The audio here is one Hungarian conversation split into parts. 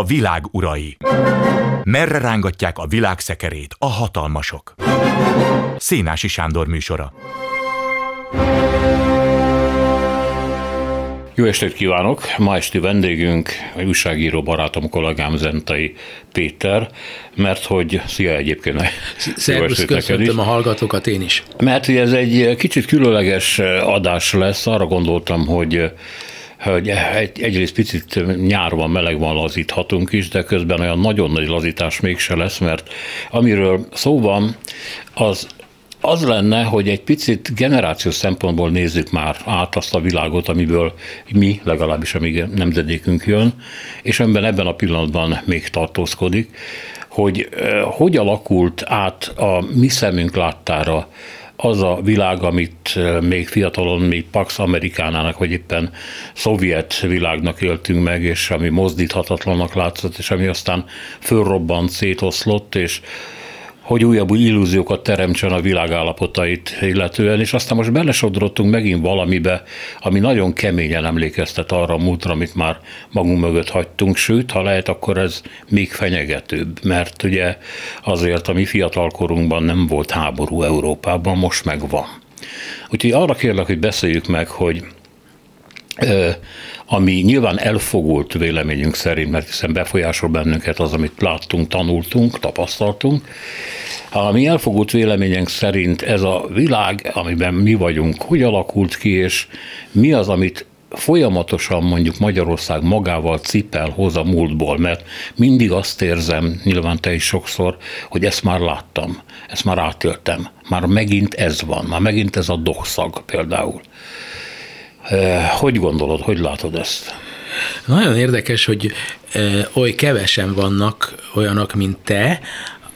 A világ urai. Merre rángatják a világ szekerét a hatalmasok? Szénási Sándor műsora. Jó estét kívánok! Ma esti vendégünk a újságíró barátom, kollégám Zentai Péter, mert hogy, szia egyébként. Szervusz, köszöntöm a hallgatókat én is. Mert hogy ez egy kicsit különleges adás lesz, arra gondoltam, hogy hogy egy, egyrészt picit nyárban meleg van, lazíthatunk is, de közben olyan nagyon nagy lazítás mégse lesz, mert amiről szó van, az az lenne, hogy egy picit generációs szempontból nézzük már át azt a világot, amiből mi, legalábbis amíg nemzedékünk jön, és amiben ebben a pillanatban még tartózkodik, hogy hogy alakult át a mi szemünk láttára az a világ, amit még fiatalon mi Pax Amerikánának, vagy éppen szovjet világnak éltünk meg, és ami mozdíthatatlanak látszott, és ami aztán fölrobbant, szétoszlott, és hogy újabb illúziókat teremtsen a világállapotait illetően, és aztán most belesodrottunk megint valamibe, ami nagyon keményen emlékeztet arra a múltra, amit már magunk mögött hagytunk, sőt, ha lehet, akkor ez még fenyegetőbb, mert ugye azért a mi fiatalkorunkban nem volt háború Európában, most meg van. Úgyhogy arra kérlek, hogy beszéljük meg, hogy ami nyilván elfogult véleményünk szerint, mert hiszen befolyásol bennünket az, amit láttunk, tanultunk, tapasztaltunk. Ami elfogult véleményünk szerint ez a világ, amiben mi vagyunk, hogy alakult ki, és mi az, amit folyamatosan mondjuk Magyarország magával cipel, hoz a múltból, mert mindig azt érzem, nyilván te is sokszor, hogy ezt már láttam, ezt már átéltem, már megint ez van, már megint ez a dokszag például. Hogy gondolod, hogy látod ezt? Nagyon érdekes, hogy oly kevesen vannak olyanok, mint te,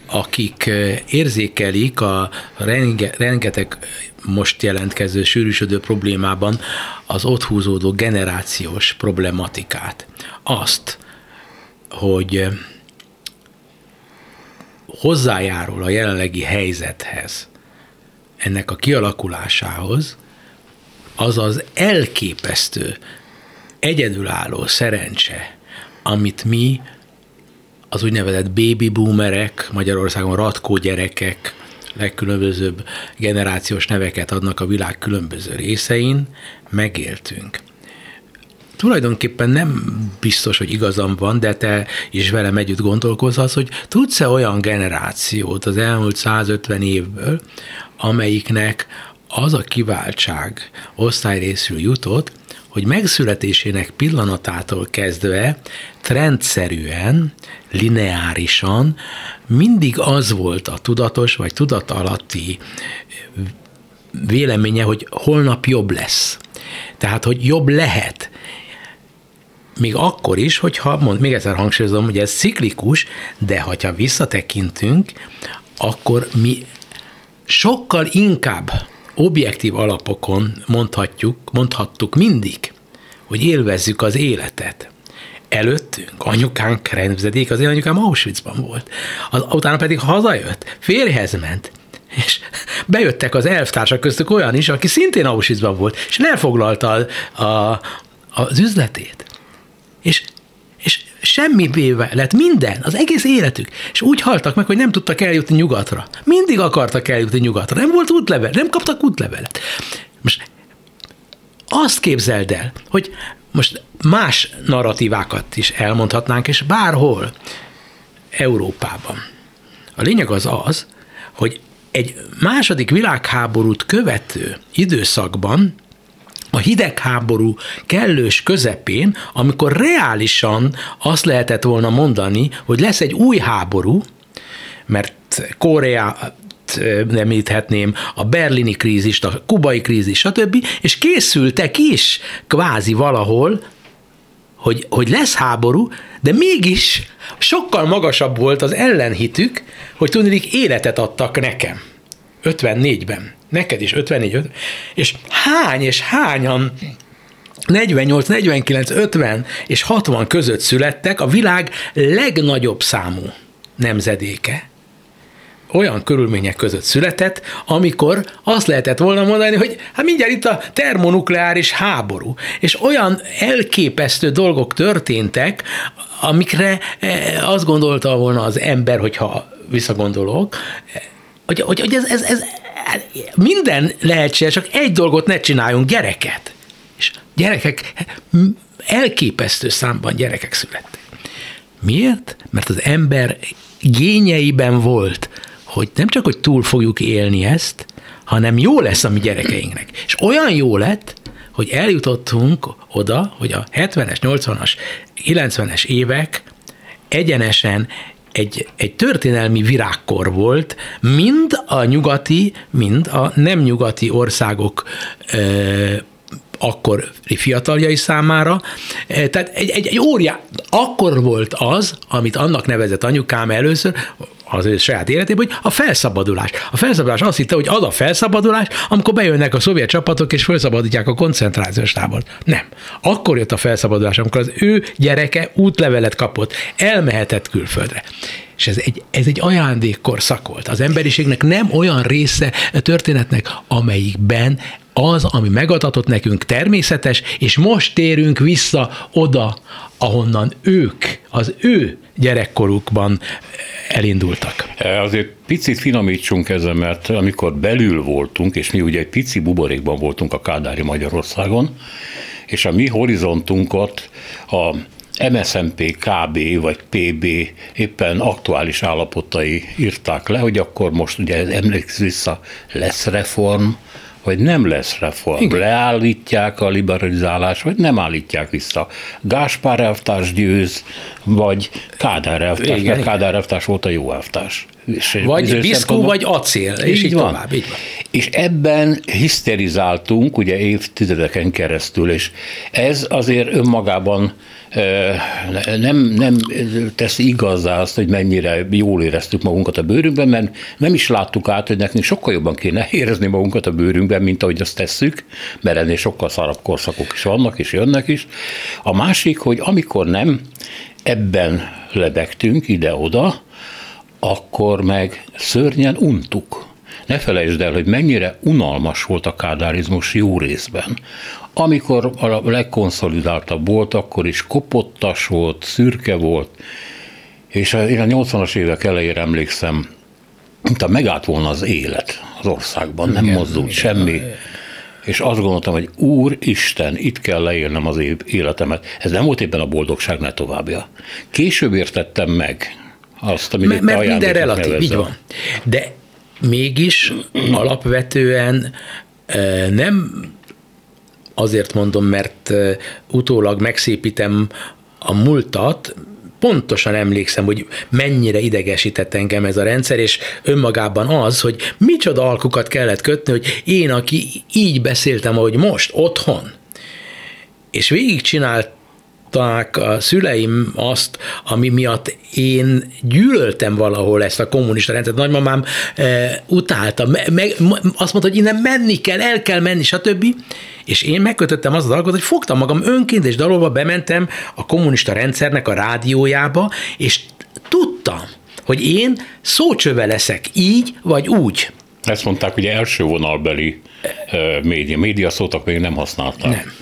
akik érzékelik a renge, rengeteg most jelentkező, sűrűsödő problémában az ott húzódó generációs problematikát. Azt, hogy hozzájárul a jelenlegi helyzethez, ennek a kialakulásához, az az elképesztő, egyedülálló szerencse, amit mi az úgynevezett baby boomerek, Magyarországon ratkó gyerekek, legkülönbözőbb generációs neveket adnak a világ különböző részein, megéltünk. Tulajdonképpen nem biztos, hogy igazam van, de te is velem együtt gondolkozhatsz, hogy tudsz-e olyan generációt az elmúlt 150 évből, amelyiknek az a kiváltság osztályrészül jutott, hogy megszületésének pillanatától kezdve trendszerűen, lineárisan mindig az volt a tudatos vagy tudat alatti véleménye, hogy holnap jobb lesz. Tehát, hogy jobb lehet. Még akkor is, hogyha, mond, még egyszer hangsúlyozom, hogy ez ciklikus, de ha visszatekintünk, akkor mi sokkal inkább objektív alapokon mondhatjuk, mondhattuk mindig, hogy élvezzük az életet. Előttünk anyukánk rendezedék, az én anyukám Auschwitzban volt. Az, utána pedig hazajött, férjhez ment, és bejöttek az elvtársak köztük olyan is, aki szintén Auschwitzban volt, és elfoglalta a, a, az üzletét. És és semmi lett minden, az egész életük. És úgy haltak meg, hogy nem tudtak eljutni nyugatra. Mindig akartak eljutni nyugatra. Nem volt útlevel, nem kaptak útlevelet. Most azt képzeld el, hogy most más narratívákat is elmondhatnánk, és bárhol Európában. A lényeg az az, hogy egy második világháborút követő időszakban a hidegháború kellős közepén, amikor reálisan azt lehetett volna mondani, hogy lesz egy új háború, mert Korea említhetném, a berlini krízist, a kubai krízis, stb., és készültek is kvázi valahol, hogy, hogy lesz háború, de mégis sokkal magasabb volt az ellenhitük, hogy tudnék életet adtak nekem. 54-ben neked is 54, 50, és hány és hányan 48, 49, 50 és 60 között születtek a világ legnagyobb számú nemzedéke. olyan körülmények között született, amikor azt lehetett volna mondani, hogy hát mindjárt itt a termonukleáris háború, és olyan elképesztő dolgok történtek, amikre eh, azt gondolta volna az ember, hogyha visszagondolok, hogy, hogy, hogy ez, ez, ez minden lehetséges, csak egy dolgot ne csináljunk, gyereket. És gyerekek, elképesztő számban gyerekek születtek. Miért? Mert az ember gényeiben volt, hogy nem csak, hogy túl fogjuk élni ezt, hanem jó lesz a mi gyerekeinknek. És olyan jó lett, hogy eljutottunk oda, hogy a 70-es, 80-as, 90-es évek egyenesen egy, egy történelmi virágkor volt, mind a nyugati, mind a nem nyugati országok akkor fiataljai számára. Tehát egy, egy, egy óriá, akkor volt az, amit annak nevezett anyukám először, az ő saját életében, hogy a felszabadulás. A felszabadulás azt hitte, hogy az a felszabadulás, amikor bejönnek a szovjet csapatok, és felszabadítják a koncentrációs tábort. Nem. Akkor jött a felszabadulás, amikor az ő gyereke útlevelet kapott, elmehetett külföldre. És ez egy, ez egy ajándékkor volt. Az emberiségnek nem olyan része a történetnek, amelyikben az, ami megadatott nekünk természetes, és most térünk vissza oda, ahonnan ők, az ő gyerekkorukban elindultak. E, azért picit finomítsunk ezen, mert amikor belül voltunk, és mi ugye egy pici buborékban voltunk a Kádári Magyarországon, és a mi horizontunkat a MSZMP, KB vagy PB éppen aktuális állapotai írták le, hogy akkor most ugye emléksz vissza, lesz reform, hogy nem lesz reform. Igen. Leállítják a liberalizálást, vagy nem állítják vissza. Gáspár elvtárs győz, vagy Kádár elvtárs, igen, mert Kádár elvtárs volt a jó elvtárs. Vagy biszkó, vagy acél, és így, így van. tovább. Így van. És ebben hiszterizáltunk ugye évtizedeken keresztül, és ez azért önmagában nem, nem tesz igazá azt, hogy mennyire jól éreztük magunkat a bőrünkben, mert nem is láttuk át, hogy nekünk sokkal jobban kéne érezni magunkat a bőrünkben, mint ahogy azt tesszük, mert ennél sokkal szarabb korszakok is vannak, és jönnek is. A másik, hogy amikor nem ebben lebegtünk ide-oda, akkor meg szörnyen untuk. Ne felejtsd el, hogy mennyire unalmas volt a kádárizmus jó részben. Amikor a legkonszolidáltabb volt, akkor is kopottas volt, szürke volt, és én a 80-as évek elejére emlékszem, mint a megállt volna az élet az országban, nem igen, mozdult igen, semmi. Igen. És azt gondoltam, hogy Úr Isten, itt kell leélnem az életemet. Ez nem volt éppen a boldogság ne továbbja. Később értettem meg azt, amit M- Mert minden relatív, nevezel. így van. De mégis alapvetően nem azért mondom, mert utólag megszépítem a múltat, pontosan emlékszem, hogy mennyire idegesített engem ez a rendszer, és önmagában az, hogy micsoda alkukat kellett kötni, hogy én, aki így beszéltem, ahogy most, otthon, és végigcsinált csinálták a szüleim azt, ami miatt én gyűlöltem valahol ezt a kommunista rendszert. Nagymamám e, utálta, me, me, azt mondta, hogy innen menni kell, el kell menni, stb. És én megkötöttem az az alkot, hogy fogtam magam önként, és dalolva bementem a kommunista rendszernek a rádiójába, és tudtam, hogy én szócsöve leszek, így vagy úgy. Ezt mondták, hogy első vonalbeli média. Média szótak még nem használták. Nem.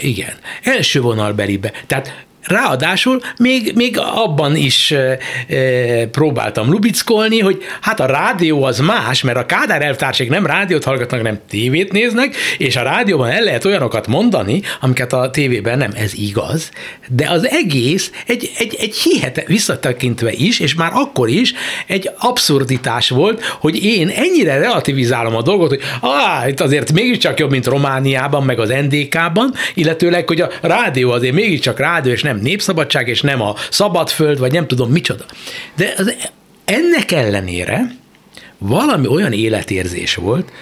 Igen. Első vonalbelibe. Tehát Ráadásul még, még abban is e, próbáltam lubickolni, hogy hát a rádió az más, mert a Kádár elvtársék nem rádiót hallgatnak, nem tévét néznek, és a rádióban el lehet olyanokat mondani, amiket a tévében nem, ez igaz, de az egész egy, egy, egy hihetet visszatekintve is, és már akkor is egy abszurditás volt, hogy én ennyire relativizálom a dolgot, hogy ah, itt azért mégiscsak jobb, mint Romániában, meg az NDK-ban, illetőleg, hogy a rádió azért mégiscsak rádió, és nem nem népszabadság, és nem a szabadföld, vagy nem tudom micsoda. De az, ennek ellenére valami olyan életérzés volt,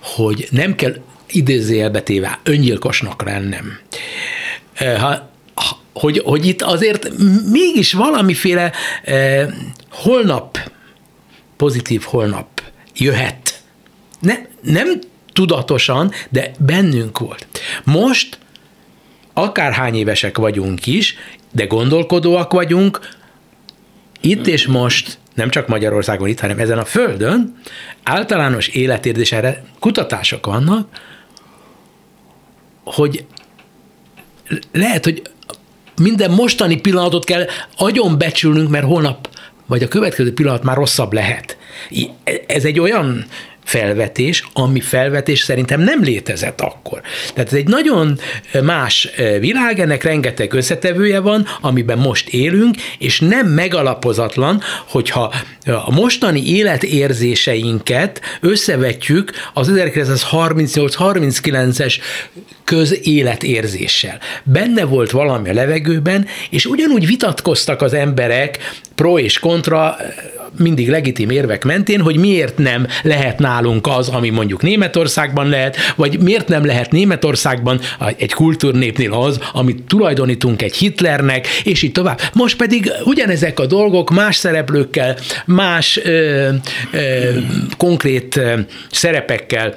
hogy nem kell idézőjelbetéve öngyilkosnak lennem. Ha, hogy, hogy itt azért mégis valamiféle eh, holnap, pozitív holnap jöhet. Ne, nem tudatosan, de bennünk volt. Most akárhány évesek vagyunk is, de gondolkodóak vagyunk, itt és most nem csak Magyarországon itt, hanem ezen a földön általános életérzésre kutatások vannak, hogy lehet, hogy minden mostani pillanatot kell agyon becsülnünk, mert holnap vagy a következő pillanat már rosszabb lehet. Ez egy olyan felvetés, ami felvetés szerintem nem létezett akkor. Tehát ez egy nagyon más eh, világ, ennek rengeteg összetevője van, amiben most élünk, és nem megalapozatlan, hogyha a mostani életérzéseinket összevetjük az 1938-39-es közéletérzéssel. Benne volt valami a levegőben, és ugyanúgy vitatkoztak az emberek pro és kontra mindig legitim érvek mentén, hogy miért nem lehet nálunk az, ami mondjuk Németországban lehet, vagy miért nem lehet Németországban egy kultúrnépnél az, amit tulajdonítunk egy Hitlernek, és így tovább. Most pedig ugyanezek a dolgok más szereplőkkel, más ö, ö, konkrét szerepekkel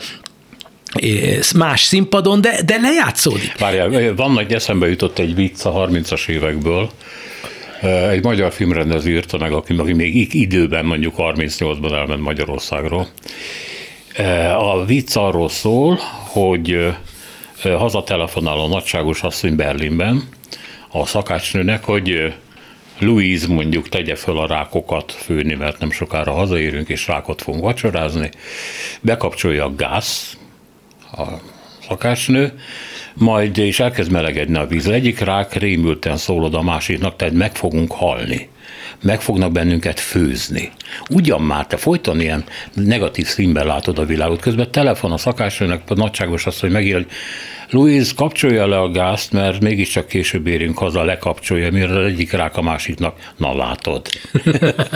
más színpadon, de, de lejátszódik. Várjál, vannak eszembe jutott egy vicc a 30-as évekből, egy magyar filmrendező írta meg, aki, aki még időben, mondjuk 38-ban elment Magyarországról. A vicc arról szól, hogy hazatelefonál a nagyságos asszony Berlinben a szakácsnőnek, hogy Louise mondjuk tegye föl a rákokat főni, mert nem sokára hazaérünk, és rákot fogunk vacsorázni. Bekapcsolja a gáz, a szakácsnő, majd és elkezd melegedni a víz. Egyik rák rémülten szólod a másiknak, tehát meg fogunk halni meg fognak bennünket főzni. Ugyan már te folyton ilyen negatív színben látod a világot, közben telefon a szakásnőnek a nagyságos azt, hogy megír, hogy Louise, kapcsolja le a gázt, mert mégiscsak később érünk haza, lekapcsolja, mire az egyik rák a másiknak, na látod.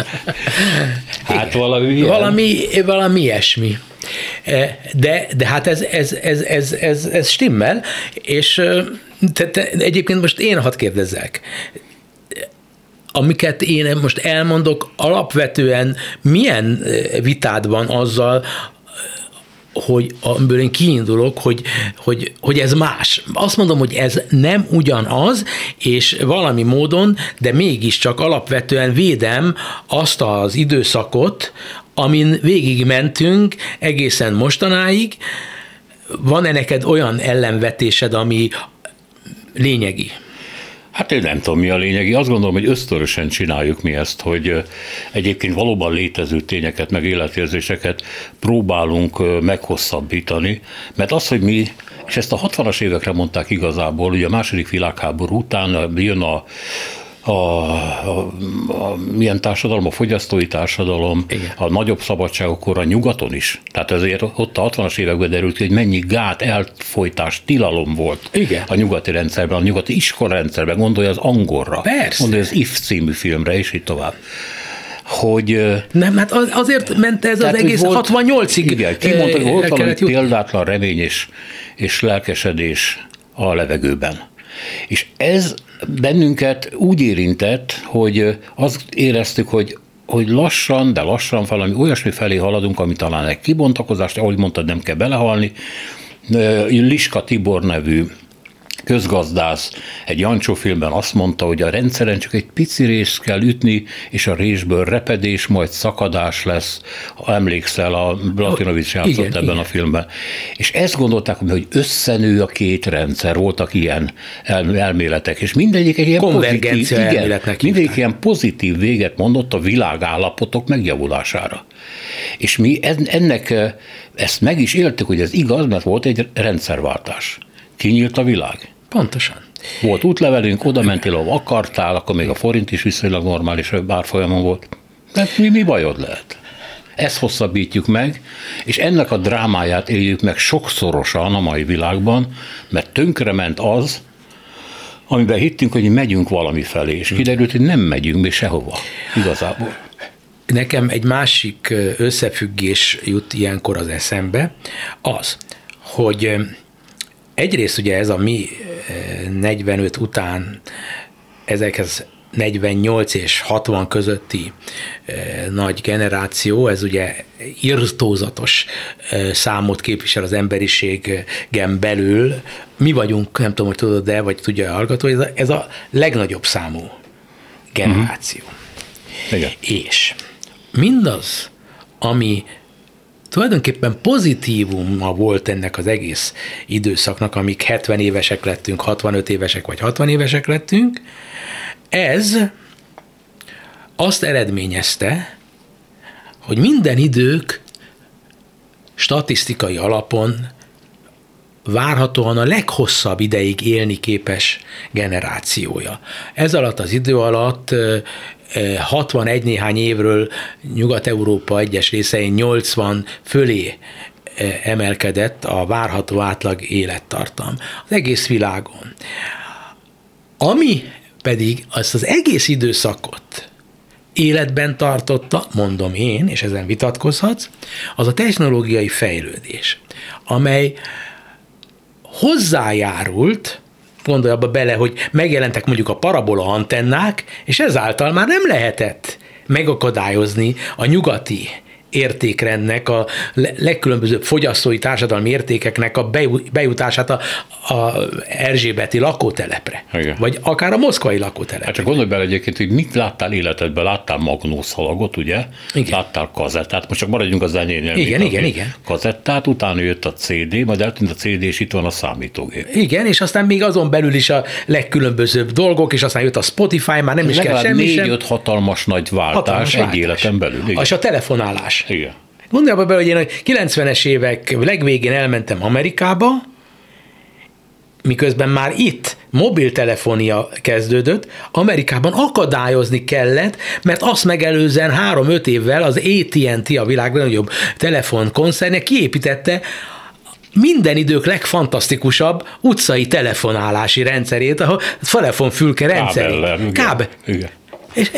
hát valami ilyen. Valami, valami ilyesmi. E, de, de hát ez, ez, ez, ez, ez, ez stimmel, és te, te, egyébként most én hadd kérdezzek, amiket én most elmondok, alapvetően milyen vitád van azzal, hogy amiből én kiindulok, hogy, hogy, hogy ez más. Azt mondom, hogy ez nem ugyanaz, és valami módon, de mégiscsak alapvetően védem azt az időszakot, amin végigmentünk egészen mostanáig. Van-e neked olyan ellenvetésed, ami lényegi? Hát én nem tudom, mi a lényegi. Azt gondolom, hogy ösztörösen csináljuk mi ezt, hogy egyébként valóban létező tényeket, meg életérzéseket próbálunk meghosszabbítani, mert az, hogy mi és ezt a 60-as évekre mondták igazából, ugye a második világháború után jön a a, a, a milyen társadalom, a fogyasztói társadalom, Igen. a nagyobb szabadságokor a nyugaton is. Tehát ezért ott a 60-as években derült ki, hogy mennyi gát, elfolytás, tilalom volt Igen. a nyugati rendszerben, a nyugati iskolarendszerben, gondolja az angolra, Persze. gondolja az IF című filmre, és így tovább hogy... Nem, hát azért ment ez az egész volt, 68-ig. Igen, ki mondta, hogy volt valami példátlan remény és, és lelkesedés a levegőben. És ez bennünket úgy érintett, hogy azt éreztük, hogy hogy lassan, de lassan valami olyasmi felé haladunk, ami talán egy kibontakozást, ahogy mondtad, nem kell belehalni. Liska Tibor nevű közgazdász egy Jancsó filmben azt mondta, hogy a rendszeren csak egy pici részt kell ütni, és a résből repedés, majd szakadás lesz. Ha emlékszel, a Blatinovics játszott igen, ebben igen. a filmben. És ezt gondolták, hogy összenő a két rendszer, voltak ilyen elméletek, és mindegyik egy ilyen pozitív, igen, mindegyik ilyen pozitív véget mondott a világállapotok megjavulására. És mi ennek ezt meg is éltük, hogy ez igaz, mert volt egy rendszerváltás. Kinyílt a világ. Pontosan. Volt útlevelünk, oda mentél, ahol akartál, akkor még a forint is viszonylag normális bárfolyamon volt. De mi, mi bajod lehet? Ezt hosszabbítjuk meg, és ennek a drámáját éljük meg sokszorosan a mai világban, mert tönkrement az, amiben hittünk, hogy megyünk valami felé, és kiderült, hogy nem megyünk mi sehova igazából. Nekem egy másik összefüggés jut ilyenkor az eszembe, az, hogy egyrészt ugye ez a mi 45 után ezekhez 48 és 60 közötti nagy generáció, ez ugye irtózatos számot képvisel az emberiségen belül. Mi vagyunk, nem tudom, hogy tudod, de vagy tudja a hallgató, ez a, ez a legnagyobb számú generáció. Uh-huh. Igen. És mindaz, ami tulajdonképpen pozitívuma volt ennek az egész időszaknak, amik 70 évesek lettünk, 65 évesek vagy 60 évesek lettünk, ez azt eredményezte, hogy minden idők statisztikai alapon várhatóan a leghosszabb ideig élni képes generációja. Ez alatt az idő alatt 61 néhány évről Nyugat-Európa egyes részein 80 fölé emelkedett a várható átlag élettartam az egész világon. Ami pedig azt az egész időszakot életben tartotta, mondom én, és ezen vitatkozhatsz, az a technológiai fejlődés, amely hozzájárult, gondolj abba bele, hogy megjelentek mondjuk a parabola antennák, és ezáltal már nem lehetett megakadályozni a nyugati értékrendnek, a legkülönbözőbb fogyasztói társadalmi értékeknek a bejutását a, a Erzsébeti lakótelepre. Igen. Vagy akár a moszkvai lakótelepre. Hát csak gondolj bele egyébként, hogy mit láttál életedben, láttál magnószalagot, ugye? Igen. Láttál kazettát, most csak maradjunk az zenénél. Igen, igen, igen. Kazettát, utána jött a CD, majd eltűnt a CD, és itt van a számítógép. Igen, és aztán még azon belül is a legkülönbözőbb dolgok, és aztán jött a Spotify, már nem is kell semmi négy, sem. öt hatalmas nagy váltás hatalmas egy váltás. életen belül. Igen. És a telefonálás igen. Gondolj abba be, hogy én a 90-es évek legvégén elmentem Amerikába, miközben már itt mobiltelefonia kezdődött, Amerikában akadályozni kellett, mert azt megelőzően három-öt évvel az AT&T, a világ legnagyobb telefonkoncernje kiépítette minden idők legfantasztikusabb utcai telefonálási rendszerét, a telefonfülke rendszerét. Kábel. Igen. És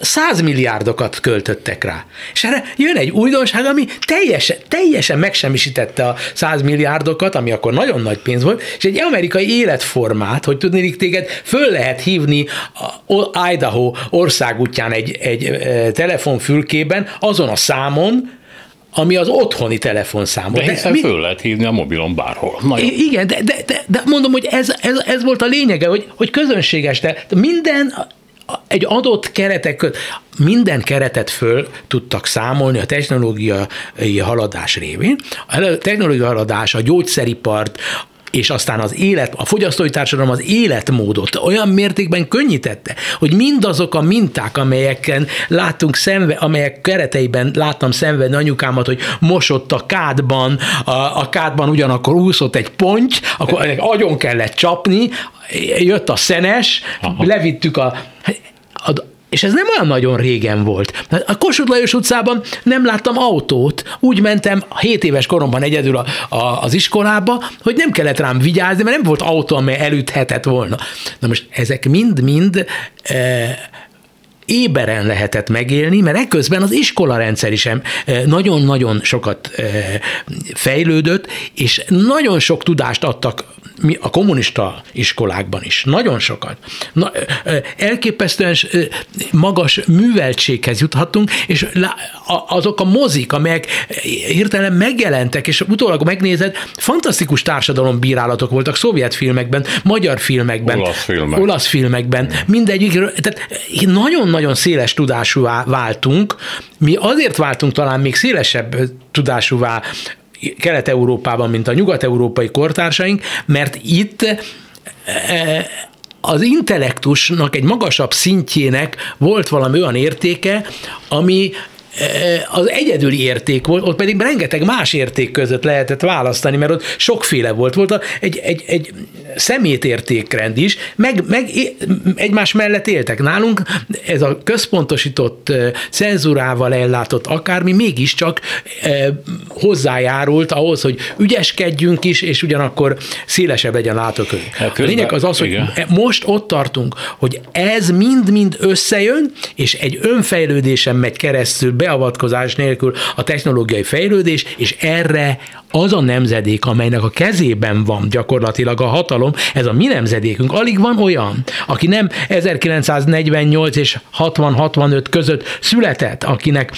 százmilliárdokat költöttek rá. És erre jön egy újdonság, ami teljesen, teljesen megsemmisítette a százmilliárdokat, ami akkor nagyon nagy pénz volt, és egy amerikai életformát, hogy tudni, téged föl lehet hívni Idaho országútján egy, egy telefonfülkében, azon a számon, ami az otthoni telefonszám. De hiszen de, föl lehet hívni a mobilon bárhol. Na jó. Igen, de, de, de, de mondom, hogy ez, ez, ez volt a lényege, hogy, hogy közönséges, de minden egy adott keretek között minden keretet föl tudtak számolni a technológiai haladás révén. A technológiai haladás, a gyógyszeripart, és aztán az élet, a fogyasztói társadalom az életmódot olyan mértékben könnyítette, hogy mindazok a minták, amelyeken láttunk szemve, amelyek kereteiben láttam szenvedni anyukámat, hogy mosott a kádban, a, a kádban ugyanakkor úszott egy ponty, akkor agyon kellett csapni, jött a szenes, Aha. levittük a, a és ez nem olyan nagyon régen volt. A Kossuth Lajos utcában nem láttam autót, úgy mentem 7 éves koromban egyedül a, a, az iskolába, hogy nem kellett rám vigyázni, mert nem volt autó, amely elüthetett volna. Na most ezek mind-mind e, éberen lehetett megélni, mert ekközben az iskolarendszer is e, nagyon-nagyon sokat e, fejlődött, és nagyon sok tudást adtak mi a kommunista iskolákban is, nagyon sokat. Na, elképesztően magas műveltséghez juthatunk, és azok a mozik, amelyek hirtelen megjelentek, és utólag megnézed, fantasztikus társadalombírálatok voltak szovjet filmekben, magyar filmekben, olasz, filmek. olasz filmekben, mindegyik, tehát nagyon-nagyon széles tudásúvá váltunk, mi azért váltunk talán még szélesebb tudásúvá Kelet-Európában, mint a nyugat-európai kortársaink, mert itt e, az intellektusnak egy magasabb szintjének volt valami olyan értéke, ami az egyedüli érték volt, ott pedig rengeteg más érték között lehetett választani, mert ott sokféle volt. Volt egy, egy, egy szemétértékrend is, meg, meg egymás mellett éltek. Nálunk ez a központosított cenzurával ellátott akármi mégiscsak hozzájárult ahhoz, hogy ügyeskedjünk is, és ugyanakkor szélesebb legyen látókörünk. Hát a lényeg az az, hogy igen. most ott tartunk, hogy ez mind-mind összejön, és egy önfejlődésen megy keresztül, beavatkozás nélkül a technológiai fejlődés, és erre az a nemzedék, amelynek a kezében van gyakorlatilag a hatalom, ez a mi nemzedékünk, alig van olyan, aki nem 1948 és 60-65 között született, akinek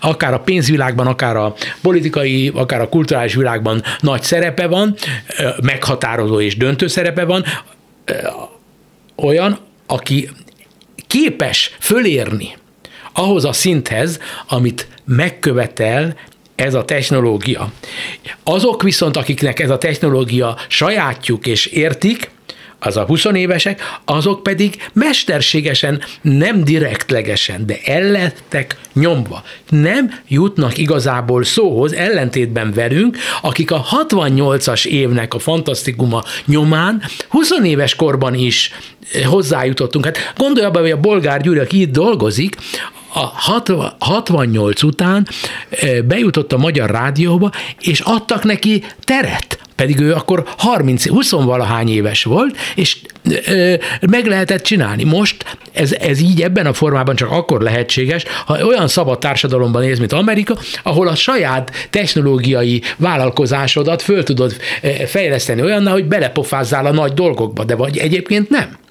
akár a pénzvilágban, akár a politikai, akár a kulturális világban nagy szerepe van, meghatározó és döntő szerepe van, olyan, aki képes fölérni ahhoz a szinthez, amit megkövetel ez a technológia. Azok viszont, akiknek ez a technológia sajátjuk és értik, az a 20 évesek, azok pedig mesterségesen, nem direktlegesen, de ellettek nyomva. Nem jutnak igazából szóhoz, ellentétben velünk, akik a 68-as évnek a fantasztikuma nyomán 20 éves korban is eh, hozzájutottunk. Hát gondolj abba, hogy a Bolgár Gyuri, aki itt dolgozik, a 68 után eh, bejutott a Magyar Rádióba, és adtak neki teret pedig ő akkor 30, 20 valahány éves volt, és ö, meg lehetett csinálni. Most ez, ez így ebben a formában csak akkor lehetséges, ha olyan szabad társadalomban élsz, mint Amerika, ahol a saját technológiai vállalkozásodat föl tudod fejleszteni olyanná, hogy belepofázzál a nagy dolgokba, de vagy egyébként nem.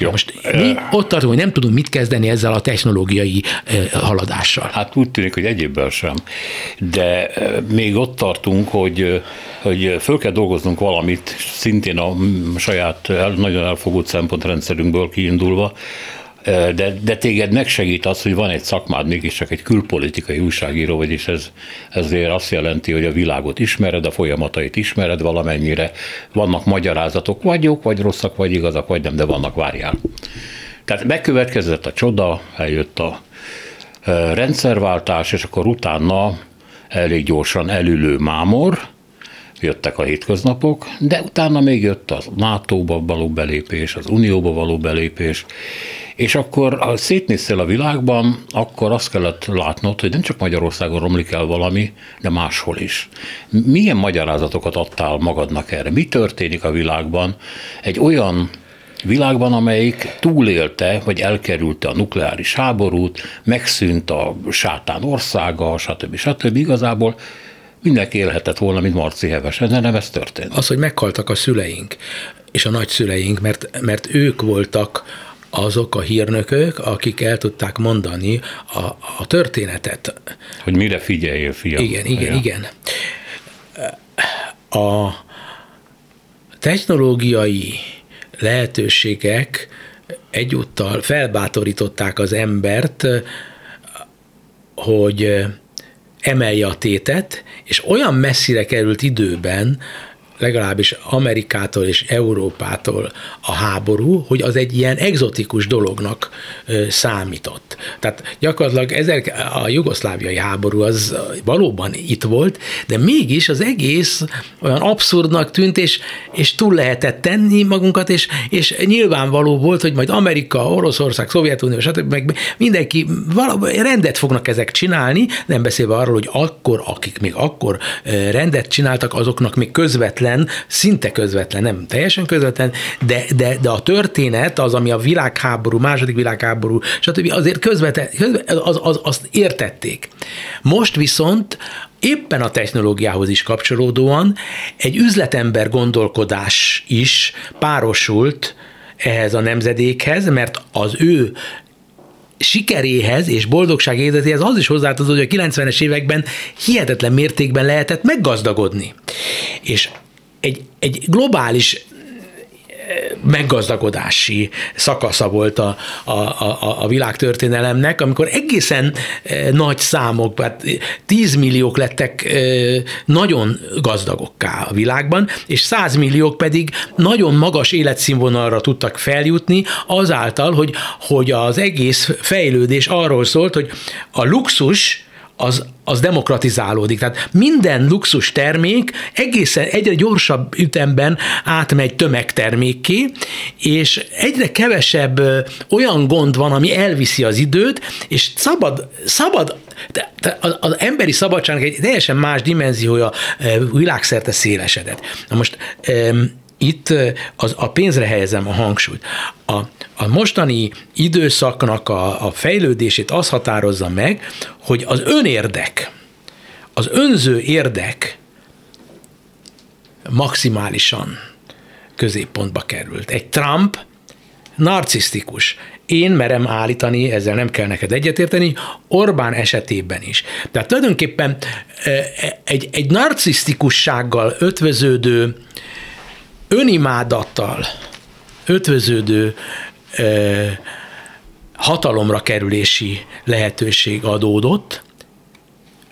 Jó. Most mi ott tartunk, hogy nem tudunk mit kezdeni ezzel a technológiai haladással. Hát úgy tűnik, hogy egyébben sem. De még ott tartunk, hogy, hogy föl kell dolgoznunk valamit, szintén a saját nagyon elfogult szempontrendszerünkből kiindulva, de, de téged megsegít az, hogy van egy szakmád, mégiscsak egy külpolitikai újságíró, vagyis ez ezért azt jelenti, hogy a világot ismered, a folyamatait ismered valamennyire, vannak magyarázatok, vagy jók, vagy rosszak, vagy igazak, vagy nem, de vannak, várjál. Tehát megkövetkezett a csoda, eljött a rendszerváltás, és akkor utána elég gyorsan elülő mámor, jöttek a hétköznapok, de utána még jött az NATO-ba való belépés, az Unióba való belépés, és akkor, ha szétnéztél a világban, akkor azt kellett látnod, hogy nem csak Magyarországon romlik el valami, de máshol is. Milyen magyarázatokat adtál magadnak erre? Mi történik a világban egy olyan világban, amelyik túlélte, vagy elkerülte a nukleáris háborút, megszűnt a sátán országa, stb. stb. Igazából mindenki élhetett volna, mint Marci Hevesen, de nem ez történt. Az, hogy meghaltak a szüleink és a nagyszüleink, mert, mert ők voltak azok a hírnökök, akik el tudták mondani a, a történetet. Hogy mire figyeljél, fiam. Igen, igen, ja. igen. A technológiai lehetőségek egyúttal felbátorították az embert, hogy emelje a tétet, és olyan messzire került időben, legalábbis Amerikától és Európától a háború, hogy az egy ilyen egzotikus dolognak számított. Tehát gyakorlatilag ezek, a jugoszláviai háború az valóban itt volt, de mégis az egész olyan abszurdnak tűnt, és, és túl lehetett tenni magunkat, és, és nyilvánvaló volt, hogy majd Amerika, Oroszország, Szovjetunió, stb. meg mindenki valami rendet fognak ezek csinálni, nem beszélve arról, hogy akkor, akik még akkor rendet csináltak, azoknak még közvetlen közvetlen, szinte közvetlen, nem teljesen közvetlen, de, de, de a történet, az, ami a világháború, második világháború, stb. azért közvetlen, közvetlen az, az, azt értették. Most viszont éppen a technológiához is kapcsolódóan egy üzletember gondolkodás is párosult ehhez a nemzedékhez, mert az ő sikeréhez és boldogság életéhez az is hozzátartozott, hogy a 90-es években hihetetlen mértékben lehetett meggazdagodni. És egy, egy globális eh, meggazdagodási szakasza volt a, a, a, a világtörténelemnek, amikor egészen e, nagy számok, hát 10 milliók lettek e, nagyon gazdagokká a világban, és 100 milliók pedig nagyon magas életszínvonalra tudtak feljutni azáltal, hogy, hogy az egész fejlődés arról szólt, hogy a luxus az, az demokratizálódik. Tehát minden luxus termék egészen egyre gyorsabb ütemben átmegy tömegtermékké, és egyre kevesebb olyan gond van, ami elviszi az időt, és szabad, szabad de, de az, az emberi szabadságnak egy teljesen más dimenziója világszerte szélesedett. Na most itt az, a pénzre helyezem a hangsúlyt. A, a mostani időszaknak a, a fejlődését az határozza meg, hogy az önérdek, az önző érdek maximálisan középpontba került. Egy Trump narcisztikus. Én merem állítani, ezzel nem kell neked egyetérteni, Orbán esetében is. Tehát tulajdonképpen egy, egy narcisztikussággal ötvöződő önimádattal ötvöződő ö, hatalomra kerülési lehetőség adódott,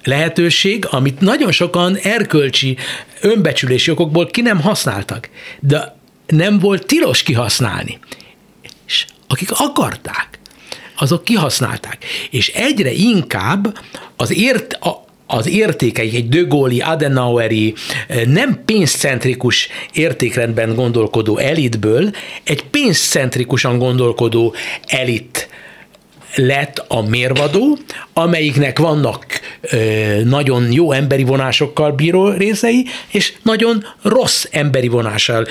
lehetőség, amit nagyon sokan erkölcsi, önbecsülési okokból ki nem használtak, de nem volt tilos kihasználni. És akik akarták, azok kihasználták. És egyre inkább az ért, a, az értékeik, egy Dögóli, Adenaueri, nem pénzcentrikus értékrendben gondolkodó elitből egy pénzcentrikusan gondolkodó elit lett a mérvadó, amelyiknek vannak nagyon jó emberi vonásokkal bíró részei, és nagyon rossz emberi vonással,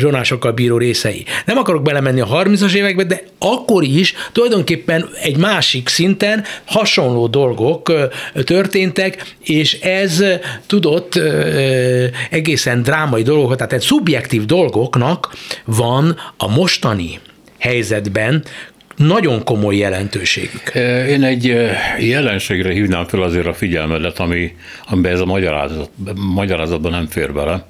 vonásokkal bíró részei. Nem akarok belemenni a 30-as évekbe, de akkor is tulajdonképpen egy másik szinten hasonló dolgok történtek, és ez tudott egészen drámai dolgokat, tehát egy szubjektív dolgoknak van a mostani helyzetben nagyon komoly jelentőségük. Én egy jelenségre hívnám fel azért a figyelmedet, ami, amiben ez a magyarázat, magyarázatban nem fér bele.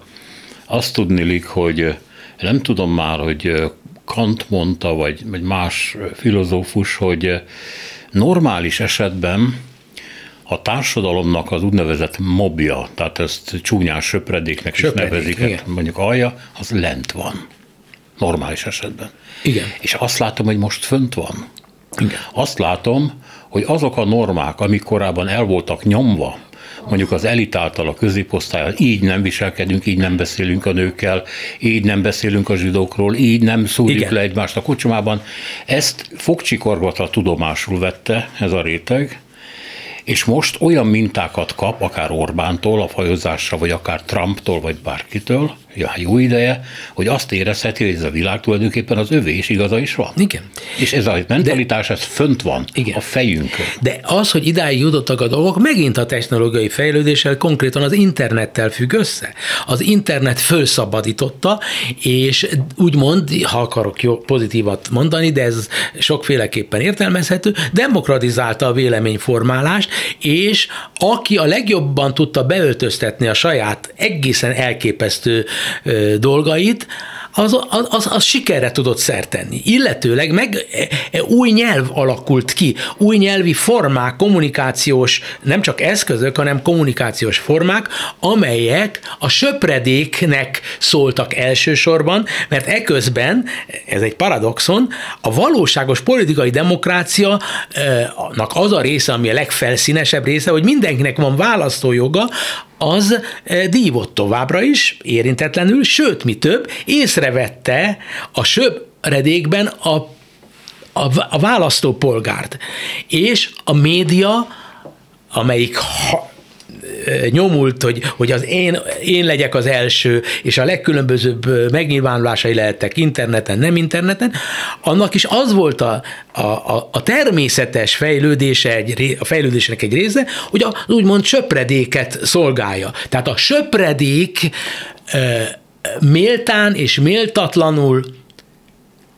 Azt tudnilik, hogy nem tudom már, hogy Kant mondta, vagy, vagy más filozófus, hogy normális esetben a társadalomnak az úgynevezett mobja, tehát ezt csúnyán söpredéknek Söpredék, is nevezik, igen. mondjuk alja, az lent van. Normális esetben. Igen. És azt látom, hogy most fönt van. Igen. Azt látom, hogy azok a normák, amik korábban el voltak nyomva, mondjuk az elit által a középosztály, így nem viselkedünk, így nem beszélünk a nőkkel, így nem beszélünk a zsidókról, így nem szúrjuk Igen. le egymást a kocsmában. Ezt fogcsikorgata tudomásul vette ez a réteg, és most olyan mintákat kap, akár Orbántól a fajozásra, vagy akár Trumptól, vagy bárkitől, ja, jó ideje, hogy azt érezheti, hogy ez a világ tulajdonképpen az övé, és igaza is van. Igen. És ez a mentalitás, de, ez fönt van igen. a fejünkön. De az, hogy idáig jutottak a dolgok, megint a technológiai fejlődéssel, konkrétan az internettel függ össze. Az internet fölszabadította, és úgymond, ha akarok jó, pozitívat mondani, de ez sokféleképpen értelmezhető, demokratizálta a véleményformálást, és aki a legjobban tudta beöltöztetni a saját egészen elképesztő dolgait, az, az, az, sikerre tudott szertenni. Illetőleg meg e, e, új nyelv alakult ki, új nyelvi formák, kommunikációs, nem csak eszközök, hanem kommunikációs formák, amelyek a söpredéknek szóltak elsősorban, mert eközben, ez egy paradoxon, a valóságos politikai demokrácianak az a része, ami a legfelszínesebb része, hogy mindenkinek van választójoga, az e, dívott továbbra is, érintetlenül, sőt, mi több, észrevette a söpredékben a, a, a választópolgárt. És a média, amelyik ha, nyomult, hogy, hogy az én, én legyek az első, és a legkülönbözőbb megnyilvánulásai lehettek interneten, nem interneten, annak is az volt a, a, a természetes fejlődése, egy, a fejlődésnek egy része, hogy az úgymond söpredéket szolgálja. Tehát a söpredék méltán és méltatlanul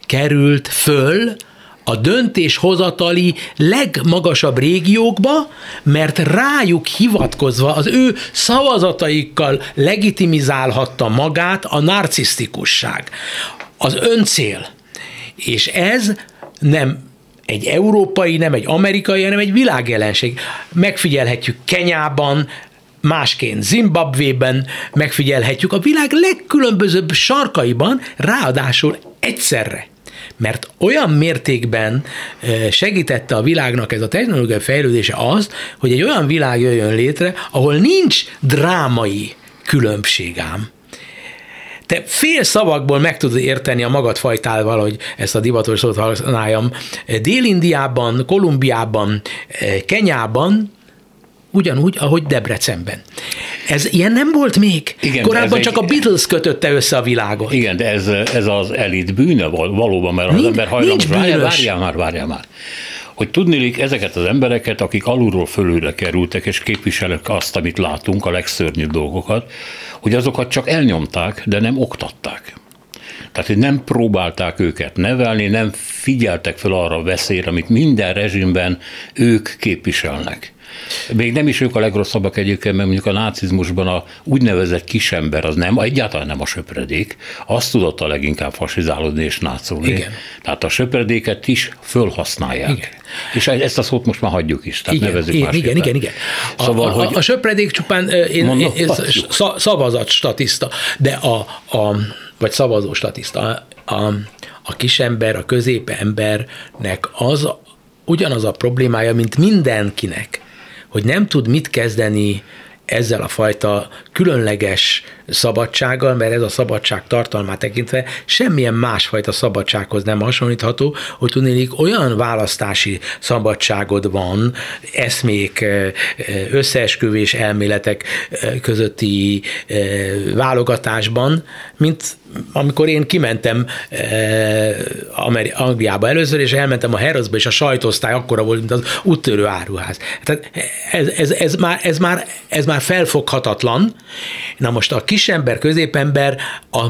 került föl a döntéshozatali legmagasabb régiókba, mert rájuk hivatkozva az ő szavazataikkal legitimizálhatta magát a narcisztikusság, az öncél. És ez nem egy európai, nem egy amerikai, hanem egy világjelenség. Megfigyelhetjük Kenyában, másként Zimbabvében megfigyelhetjük a világ legkülönbözőbb sarkaiban, ráadásul egyszerre mert olyan mértékben segítette a világnak ez a technológiai fejlődése az, hogy egy olyan világ jöjjön létre, ahol nincs drámai különbségám. Te fél szavakból meg tudod érteni a magad fajtával, hogy ezt a divatos szót használjam. Dél-Indiában, Kolumbiában, Kenyában ugyanúgy, ahogy Debrecenben. Ez ilyen nem volt még? Igen, Korábban csak egy... a Beatles kötötte össze a világot. Igen, de ez, ez az elit bűne valóban, mert nincs, az ember hajlamos. Várjál, várjál már, várjál már hogy tudnélik ezeket az embereket, akik alulról fölülre kerültek, és képviselek azt, amit látunk, a legszörnyűbb dolgokat, hogy azokat csak elnyomták, de nem oktatták. Tehát, hogy nem próbálták őket nevelni, nem figyeltek fel arra a veszélyre, amit minden rezsimben ők képviselnek. Még nem is ők a legrosszabbak egyébként, mert mondjuk a nácizmusban a úgynevezett kisember az nem, egyáltalán nem a söpredék, azt tudott a leginkább fasizálódni és nácolni. Igen. Tehát a söpredéket is fölhasználják. Igen. És ezt a szót most már hagyjuk is, tehát igen, nevezzük igen, igen, igen, igen. A, szóval, a, hogy... a söpredék csupán én, mondom, én, szavazat statiszta, de a, a vagy szavazó statiszta, a, a, a kisember, a középembernek az ugyanaz a problémája, mint mindenkinek, hogy nem tud mit kezdeni ezzel a fajta különleges szabadsággal, mert ez a szabadság tartalmát tekintve semmilyen másfajta szabadsághoz nem hasonlítható, hogy tudnélik olyan választási szabadságod van, eszmék, összeesküvés elméletek közötti válogatásban, mint amikor én kimentem Angliába először, és elmentem a Harrodsba, és a sajtósztály akkora volt, mint az úttörő áruház. Tehát ez, ez, ez, már, ez, már, ez már felfoghatatlan. Na most a kisember, középember a,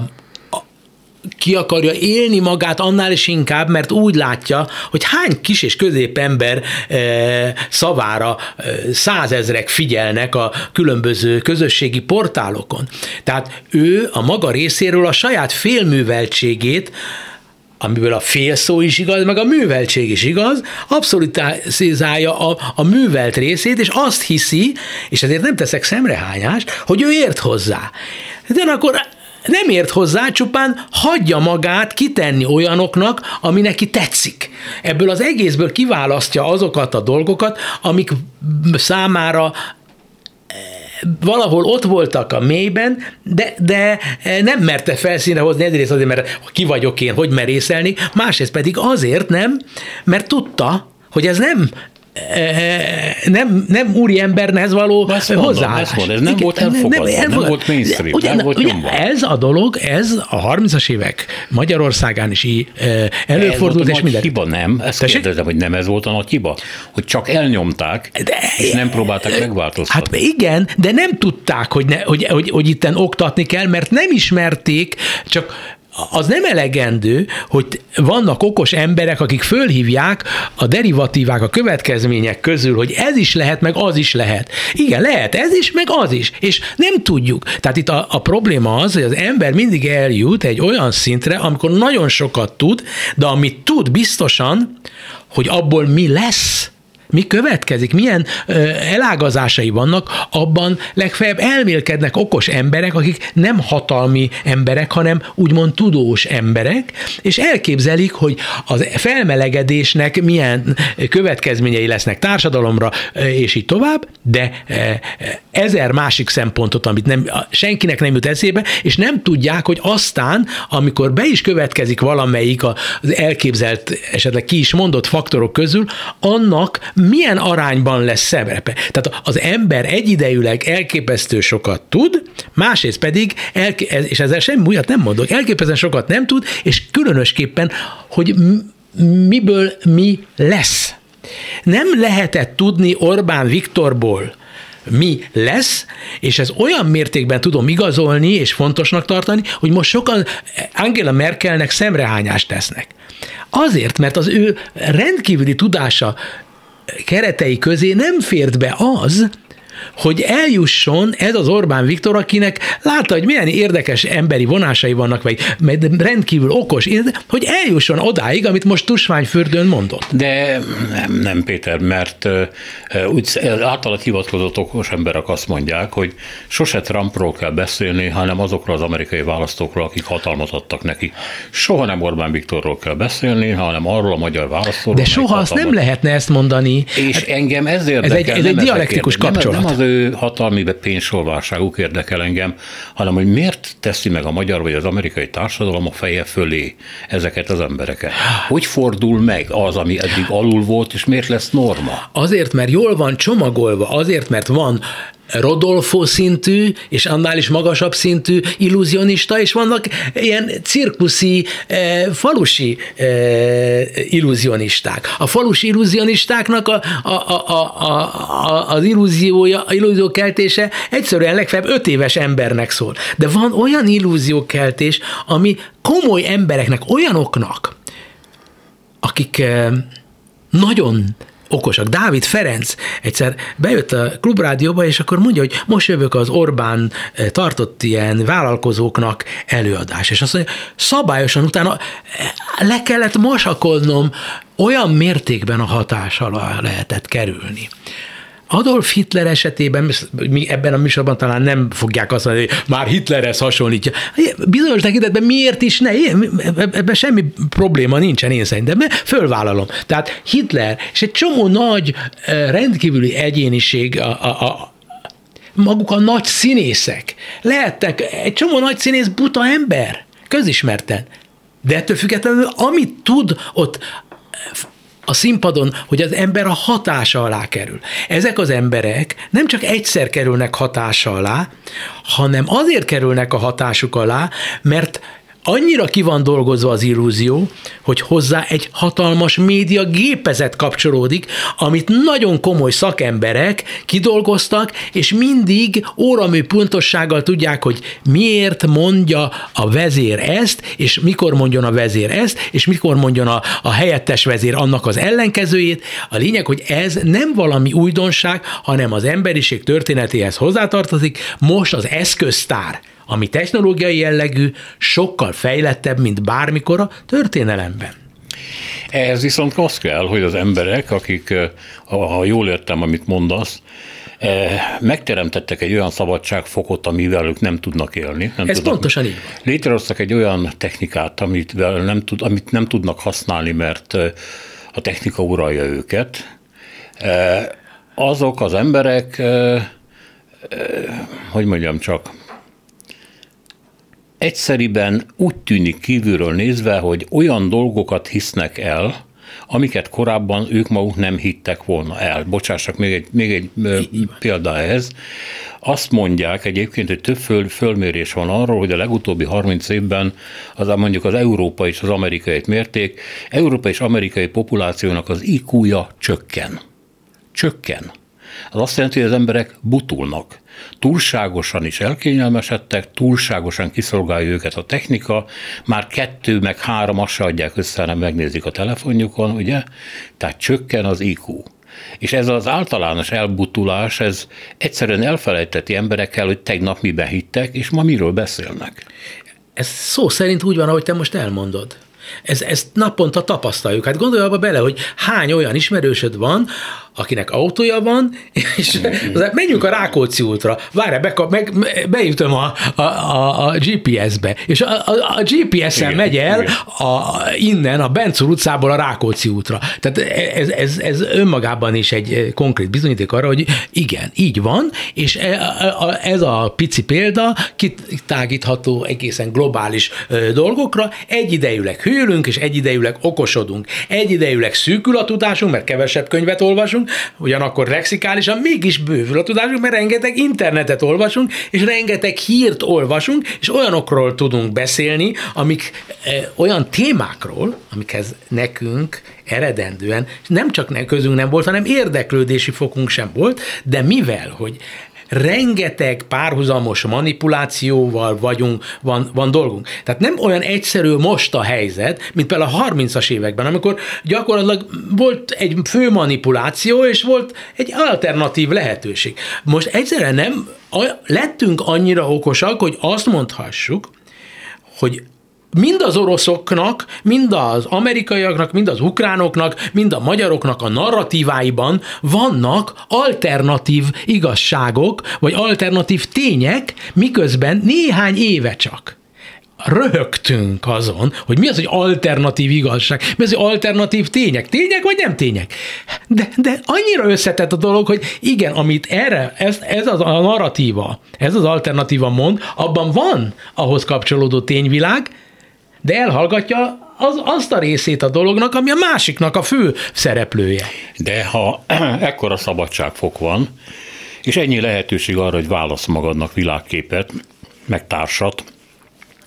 ki akarja élni magát annál is inkább, mert úgy látja, hogy hány kis és középember e, szavára e, százezrek figyelnek a különböző közösségi portálokon. Tehát ő a maga részéről a saját félműveltségét amiből a fél szó is igaz, meg a műveltség is igaz, abszolutizálja a, a művelt részét, és azt hiszi, és ezért nem teszek szemrehányást, hogy ő ért hozzá. De akkor nem ért hozzá, csupán hagyja magát kitenni olyanoknak, ami neki tetszik. Ebből az egészből kiválasztja azokat a dolgokat, amik számára valahol ott voltak a mélyben, de, de nem merte felszínre hozni, egyrészt azért, mert ki vagyok én, hogy merészelni, másrészt pedig azért nem, mert tudta, hogy ez nem nem, nem úri emberhez való hozzáállás. Mondom, ez nem Igen, volt elfogadva, nem, nem, nem volt mainstream, ugye, nem volt ugye, Ez a dolog, ez a 30-as évek Magyarországán is előfordult, és minden. hiba nem, ezt Tessék? kérdezem, hogy nem ez volt a nagy hiba, hogy csak elnyomták, de, és nem próbálták megváltoztatni. Hát igen, de nem tudták, hogy, ne, hogy, hogy, hogy itten oktatni kell, mert nem ismerték, csak az nem elegendő, hogy vannak okos emberek, akik fölhívják a derivatívák, a következmények közül, hogy ez is lehet, meg az is lehet. Igen, lehet ez is, meg az is, és nem tudjuk. Tehát itt a, a probléma az, hogy az ember mindig eljut egy olyan szintre, amikor nagyon sokat tud, de amit tud biztosan, hogy abból mi lesz, mi következik, milyen ö, elágazásai vannak, abban legfeljebb elmélkednek okos emberek, akik nem hatalmi emberek, hanem úgymond tudós emberek, és elképzelik, hogy az felmelegedésnek milyen következményei lesznek társadalomra, és így tovább, de ezer másik szempontot, amit nem, senkinek nem jut eszébe, és nem tudják, hogy aztán, amikor be is következik valamelyik az elképzelt, esetleg ki is mondott faktorok közül, annak milyen arányban lesz szerepe. Tehát az ember egyidejűleg elképesztő sokat tud, másrészt pedig, elke- és ezzel semmi újat nem mondok, elképesztően sokat nem tud, és különösképpen, hogy miből mi lesz. Nem lehetett tudni Orbán Viktorból, mi lesz, és ez olyan mértékben tudom igazolni és fontosnak tartani, hogy most sokan Angela Merkelnek szemrehányást tesznek. Azért, mert az ő rendkívüli tudása keretei közé nem fért be az, hogy eljusson ez az Orbán Viktor, akinek látta, hogy milyen érdekes emberi vonásai vannak, vagy rendkívül okos, hogy eljusson odáig, amit most Tusványfürdőn mondott. De nem, nem Péter, mert úgy általad hivatkozott okos emberek azt mondják, hogy sose Trumpról kell beszélni, hanem azokról az amerikai választókról, akik hatalmat adtak neki. Soha nem Orbán Viktorról kell beszélni, hanem arról a magyar választóról. De soha azt nem lehetne ezt mondani. És hát, engem ez érdekel. Ez egy, ez egy dialektikus kapcsolat. Nem, nem az ő hatalmi pénzsolvárságuk érdekel engem, hanem hogy miért teszi meg a magyar vagy az amerikai társadalom a feje fölé ezeket az embereket. Hogy fordul meg az, ami eddig alul volt, és miért lesz norma? Azért, mert jól van csomagolva, azért, mert van Rodolfo szintű, és annál is magasabb szintű illúzionista, és vannak ilyen cirkuszi, e, falusi e, illúzionisták. A falusi illúzionistáknak a, a, a, a, a, az illúziója, illúziókeltése egyszerűen legfeljebb öt éves embernek szól. De van olyan illúziókeltés, ami komoly embereknek, olyanoknak, akik e, nagyon okosak. Dávid Ferenc egyszer bejött a klubrádióba, és akkor mondja, hogy most jövök az Orbán eh, tartott ilyen vállalkozóknak előadás, és azt mondja, szabályosan utána eh, le kellett mosakodnom, olyan mértékben a hatás alá lehetett kerülni. Adolf Hitler esetében, mi ebben a műsorban talán nem fogják azt mondani, hogy már Hitlerhez hasonlítja. Bizonyos tekintetben miért is ne? Ebben semmi probléma nincsen én szerintem, mert fölvállalom. Tehát Hitler és egy csomó nagy, eh, rendkívüli egyéniség a, a, a maguk a nagy színészek. Lehettek egy csomó nagy színész buta ember, közismerten. De ettől függetlenül, amit tud ott a színpadon, hogy az ember a hatása alá kerül. Ezek az emberek nem csak egyszer kerülnek hatása alá, hanem azért kerülnek a hatásuk alá, mert annyira ki van dolgozva az illúzió, hogy hozzá egy hatalmas média gépezet kapcsolódik, amit nagyon komoly szakemberek kidolgoztak, és mindig óramű pontossággal tudják, hogy miért mondja a vezér ezt, és mikor mondjon a vezér ezt, és mikor mondjon a, a helyettes vezér annak az ellenkezőjét. A lényeg, hogy ez nem valami újdonság, hanem az emberiség történetéhez hozzátartozik, most az eszköztár ami technológiai jellegű, sokkal fejlettebb, mint bármikor a történelemben. Ehhez viszont az kell, hogy az emberek, akik, ha jól értem, amit mondasz, megteremtettek egy olyan szabadságfokot, amivel ők nem tudnak élni. Nem Ez tudnak, pontosan így Létrehoztak egy olyan technikát, amit nem, tud, amit nem tudnak használni, mert a technika uralja őket. Azok az emberek, hogy mondjam csak, egyszeriben úgy tűnik kívülről nézve, hogy olyan dolgokat hisznek el, amiket korábban ők maguk nem hittek volna el. Bocsássak, még egy, még egy példa ehhez. Azt mondják egyébként, hogy több föl, fölmérés van arról, hogy a legutóbbi 30 évben az mondjuk az európai és az amerikai mérték, európai és amerikai populációnak az IQ-ja csökken. Csökken. Az azt jelenti, hogy az emberek butulnak túlságosan is elkényelmesedtek, túlságosan kiszolgálja őket a technika, már kettő meg három azt se adják össze, hanem megnézik a telefonjukon, ugye? Tehát csökken az IQ. És ez az általános elbutulás, ez egyszerűen elfelejteti emberekkel, hogy tegnap miben hittek, és ma miről beszélnek. Ez szó szerint úgy van, ahogy te most elmondod. Ez, ezt naponta tapasztaljuk. Hát gondolj abba bele, hogy hány olyan ismerősöd van, akinek autója van, és menjünk a Rákóczi útra, várj, be, meg, beütöm a, a, a, a GPS-be, és a, a, a GPS-en megy el a, innen a Bencur utcából a Rákóczi útra. Tehát ez, ez, ez önmagában is egy konkrét bizonyíték arra, hogy igen, így van, és e, ez a pici példa kitágítható egészen globális dolgokra, egyidejűleg hűlünk, és egyidejűleg okosodunk. Egyidejűleg szűkül a tudásunk, mert kevesebb könyvet olvasunk, ugyanakkor lexikálisan mégis bővül a tudásunk, mert rengeteg internetet olvasunk, és rengeteg hírt olvasunk, és olyanokról tudunk beszélni, amik e, olyan témákról, amikhez nekünk eredendően nem csak közünk nem volt, hanem érdeklődési fokunk sem volt, de mivel, hogy rengeteg párhuzamos manipulációval vagyunk, van, van dolgunk. Tehát nem olyan egyszerű most a helyzet, mint például a 30-as években, amikor gyakorlatilag volt egy fő manipuláció, és volt egy alternatív lehetőség. Most egyszerűen nem lettünk annyira okosak, hogy azt mondhassuk, hogy mind az oroszoknak, mind az amerikaiaknak, mind az ukránoknak, mind a magyaroknak a narratíváiban vannak alternatív igazságok, vagy alternatív tények, miközben néhány éve csak röhögtünk azon, hogy mi az, hogy alternatív igazság, mi az, hogy alternatív tények. Tények vagy nem tények? De, de annyira összetett a dolog, hogy igen, amit erre, ez, ez az a narratíva, ez az alternatíva mond, abban van ahhoz kapcsolódó tényvilág, de elhallgatja az, azt a részét a dolognak, ami a másiknak a fő szereplője. De ha ekkora szabadságfok van, és ennyi lehetőség arra, hogy válasz magadnak világképet, meg társat,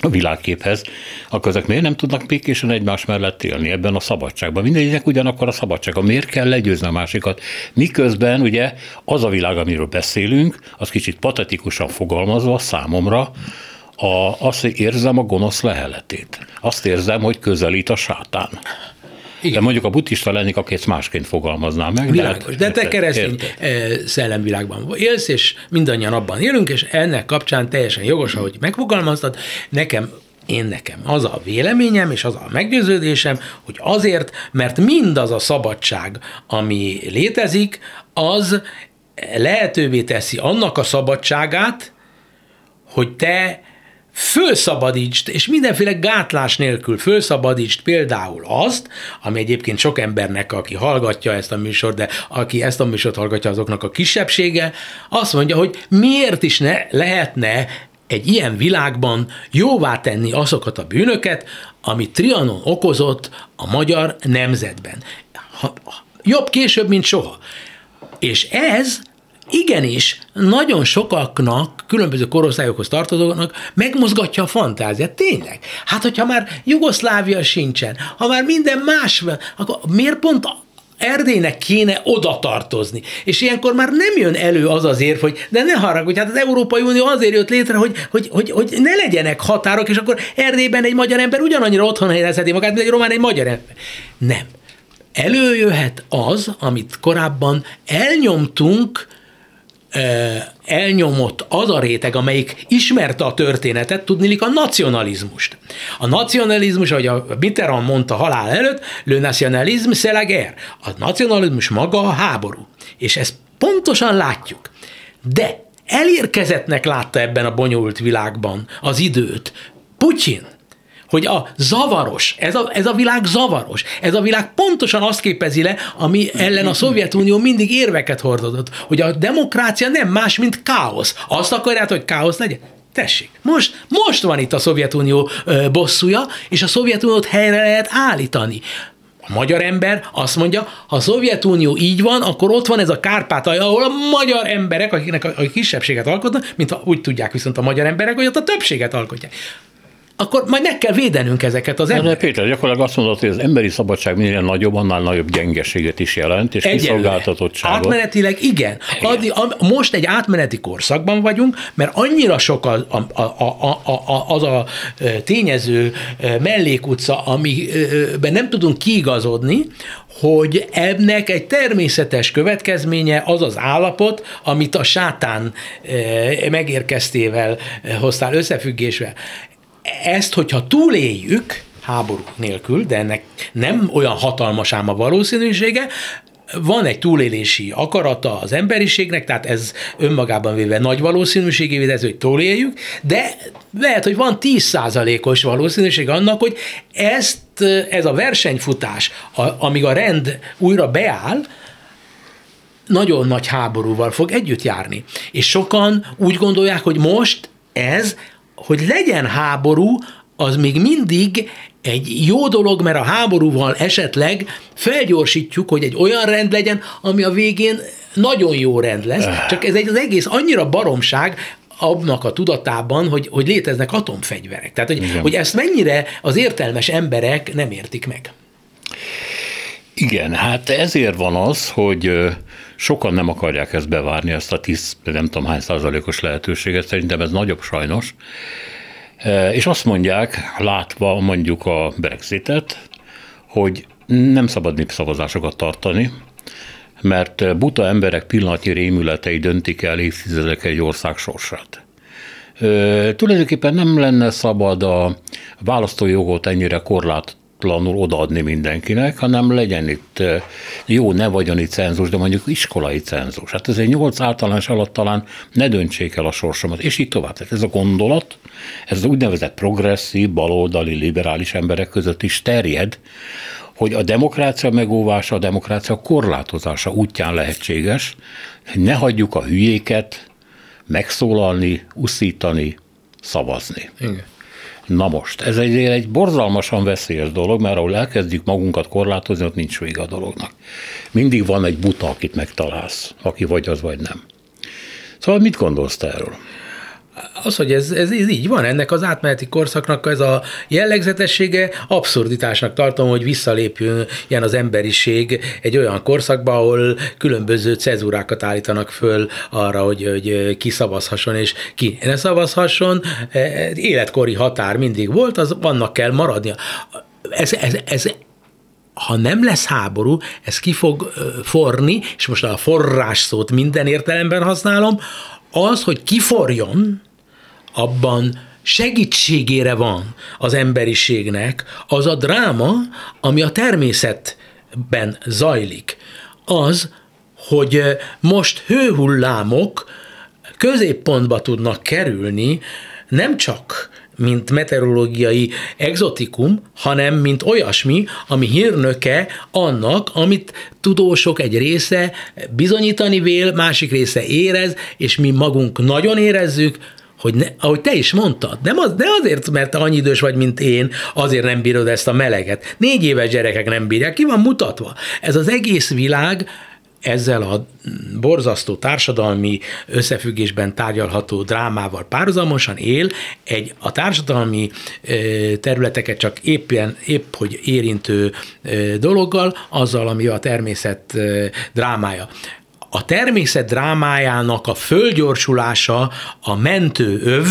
a világképhez, akkor ezek miért nem tudnak békésen egymás mellett élni ebben a szabadságban? Mindegynek ugyanakkor a szabadsága. Miért kell legyőzni a másikat? Miközben ugye az a világ, amiről beszélünk, az kicsit patetikusan fogalmazva számomra, a, azt érzem a gonosz leheletét. Azt érzem, hogy közelít a sátán. Igen. De mondjuk a buddhista lennék, aki ezt másként fogalmazná meg. Világos, de, te keresztény érted. szellemvilágban élsz, és mindannyian abban élünk, és ennek kapcsán teljesen jogos, ahogy megfogalmaztad, nekem én nekem az a véleményem és az a meggyőződésem, hogy azért, mert mindaz a szabadság, ami létezik, az lehetővé teszi annak a szabadságát, hogy te fölszabadítsd, és mindenféle gátlás nélkül fölszabadítsd például azt, ami egyébként sok embernek, aki hallgatja ezt a műsort, de aki ezt a műsort hallgatja, azoknak a kisebbsége, azt mondja, hogy miért is ne lehetne egy ilyen világban jóvá tenni azokat a bűnöket, amit Trianon okozott a magyar nemzetben. Jobb később, mint soha. És ez igenis nagyon sokaknak, különböző korosztályokhoz tartozóknak megmozgatja a fantáziát. Tényleg. Hát, hogyha már Jugoszlávia sincsen, ha már minden más van, akkor miért pont Erdélynek kéne oda tartozni. És ilyenkor már nem jön elő az az érv, hogy de ne haragudj, hát az Európai Unió azért jött létre, hogy, hogy, hogy, hogy ne legyenek határok, és akkor Erdélyben egy magyar ember ugyanannyira otthon helyezheti magát, mint egy román egy magyar ember. Nem. Előjöhet az, amit korábban elnyomtunk, elnyomott az a réteg, amelyik ismerte a történetet, tudnilik a nacionalizmust. A nacionalizmus, ahogy a Mitterrand mondta halál előtt, le nationalisme c'est la guerre. A nacionalizmus maga a háború. És ezt pontosan látjuk. De elérkezettnek látta ebben a bonyolult világban az időt Putyin, hogy a zavaros, ez a, ez a világ zavaros, ez a világ pontosan azt képezi le, ami ellen a Szovjetunió mindig érveket hordott, hogy a demokrácia nem más, mint káosz. Azt akarják, hogy káosz legyen? Tessék, most, most van itt a Szovjetunió bosszúja, és a Szovjetuniót helyre lehet állítani. A magyar ember azt mondja, ha a Szovjetunió így van, akkor ott van ez a Kárpátalja, ahol a magyar emberek, akiknek a, a kisebbséget alkotnak, mint ha úgy tudják viszont a magyar emberek, hogy ott a többséget alkotják akkor majd meg kell védenünk ezeket az embereket. Péter, gyakorlatilag azt mondod, hogy az emberi szabadság minél nagyobb, annál nagyobb gyengeséget is jelent, és Egyenlően. kiszolgáltatottságot. Átmenetileg igen. igen. Addig, a, most egy átmeneti korszakban vagyunk, mert annyira sok a, a, a, a, a, az a tényező mellékutca, amiben nem tudunk kiigazodni, hogy ennek egy természetes következménye az az állapot, amit a sátán megérkeztével hoztál összefüggésbe ezt, hogyha túléljük, háború nélkül, de ennek nem olyan hatalmas ám a valószínűsége, van egy túlélési akarata az emberiségnek, tehát ez önmagában véve nagy valószínűségé ez, hogy túléljük, de lehet, hogy van 10%-os valószínűség annak, hogy ezt, ez a versenyfutás, amíg a rend újra beáll, nagyon nagy háborúval fog együtt járni. És sokan úgy gondolják, hogy most ez hogy legyen háború, az még mindig egy jó dolog, mert a háborúval esetleg felgyorsítjuk, hogy egy olyan rend legyen, ami a végén nagyon jó rend lesz, eh. csak ez egy az egész annyira baromság, abnak a tudatában, hogy, hogy léteznek atomfegyverek. Tehát, hogy, hogy ezt mennyire az értelmes emberek nem értik meg. Igen, hát ezért van az, hogy sokan nem akarják ezt bevárni, ezt a 10, nem tudom hány százalékos lehetőséget, szerintem ez nagyobb sajnos. És azt mondják, látva mondjuk a Brexitet, hogy nem szabad népszavazásokat tartani, mert buta emberek pillanatnyi rémületei döntik el évtizedek egy ország sorsát. Tulajdonképpen nem lenne szabad a választójogot ennyire korlát, pártatlanul odaadni mindenkinek, hanem legyen itt jó, ne vagyoni cenzus, de mondjuk iskolai cenzus. Hát egy nyolc általános alatt talán ne döntsék el a sorsomat, és így tovább. Tehát ez a gondolat, ez az úgynevezett progresszív, baloldali, liberális emberek között is terjed, hogy a demokrácia megóvása, a demokrácia korlátozása útján lehetséges, ne hagyjuk a hülyéket megszólalni, uszítani, szavazni. Igen. Na most, ez egy, egy borzalmasan veszélyes dolog, mert ahol elkezdjük magunkat korlátozni, ott nincs vége a dolognak. Mindig van egy buta, akit megtalálsz, aki vagy az, vagy nem. Szóval mit gondolsz te erről? Az, hogy ez, ez, ez így van, ennek az átmeneti korszaknak ez a jellegzetessége, abszurditásnak tartom, hogy visszalépjön ilyen az emberiség egy olyan korszakba, ahol különböző cezurákat állítanak föl arra, hogy, hogy ki szavazhasson és ki ne szavazhasson. Életkori határ mindig volt, az vannak kell maradnia. Ez, ez, ez ha nem lesz háború, ez ki fog forni, és most a forrás szót minden értelemben használom, az, hogy kiforjon, abban segítségére van az emberiségnek az a dráma, ami a természetben zajlik. Az, hogy most hőhullámok középpontba tudnak kerülni, nem csak mint meteorológiai exotikum, hanem mint olyasmi, ami hírnöke annak, amit tudósok egy része bizonyítani vél, másik része érez, és mi magunk nagyon érezzük, hogy ne, ahogy te is mondtad, nem, az, de azért, mert te annyi idős vagy, mint én, azért nem bírod ezt a meleget. Négy éves gyerekek nem bírják, ki van mutatva. Ez az egész világ ezzel a borzasztó társadalmi összefüggésben tárgyalható drámával párhuzamosan él, egy a társadalmi területeket csak éppen, épp hogy érintő dologgal, azzal, ami a természet drámája. A természet drámájának a fölgyorsulása a mentő öv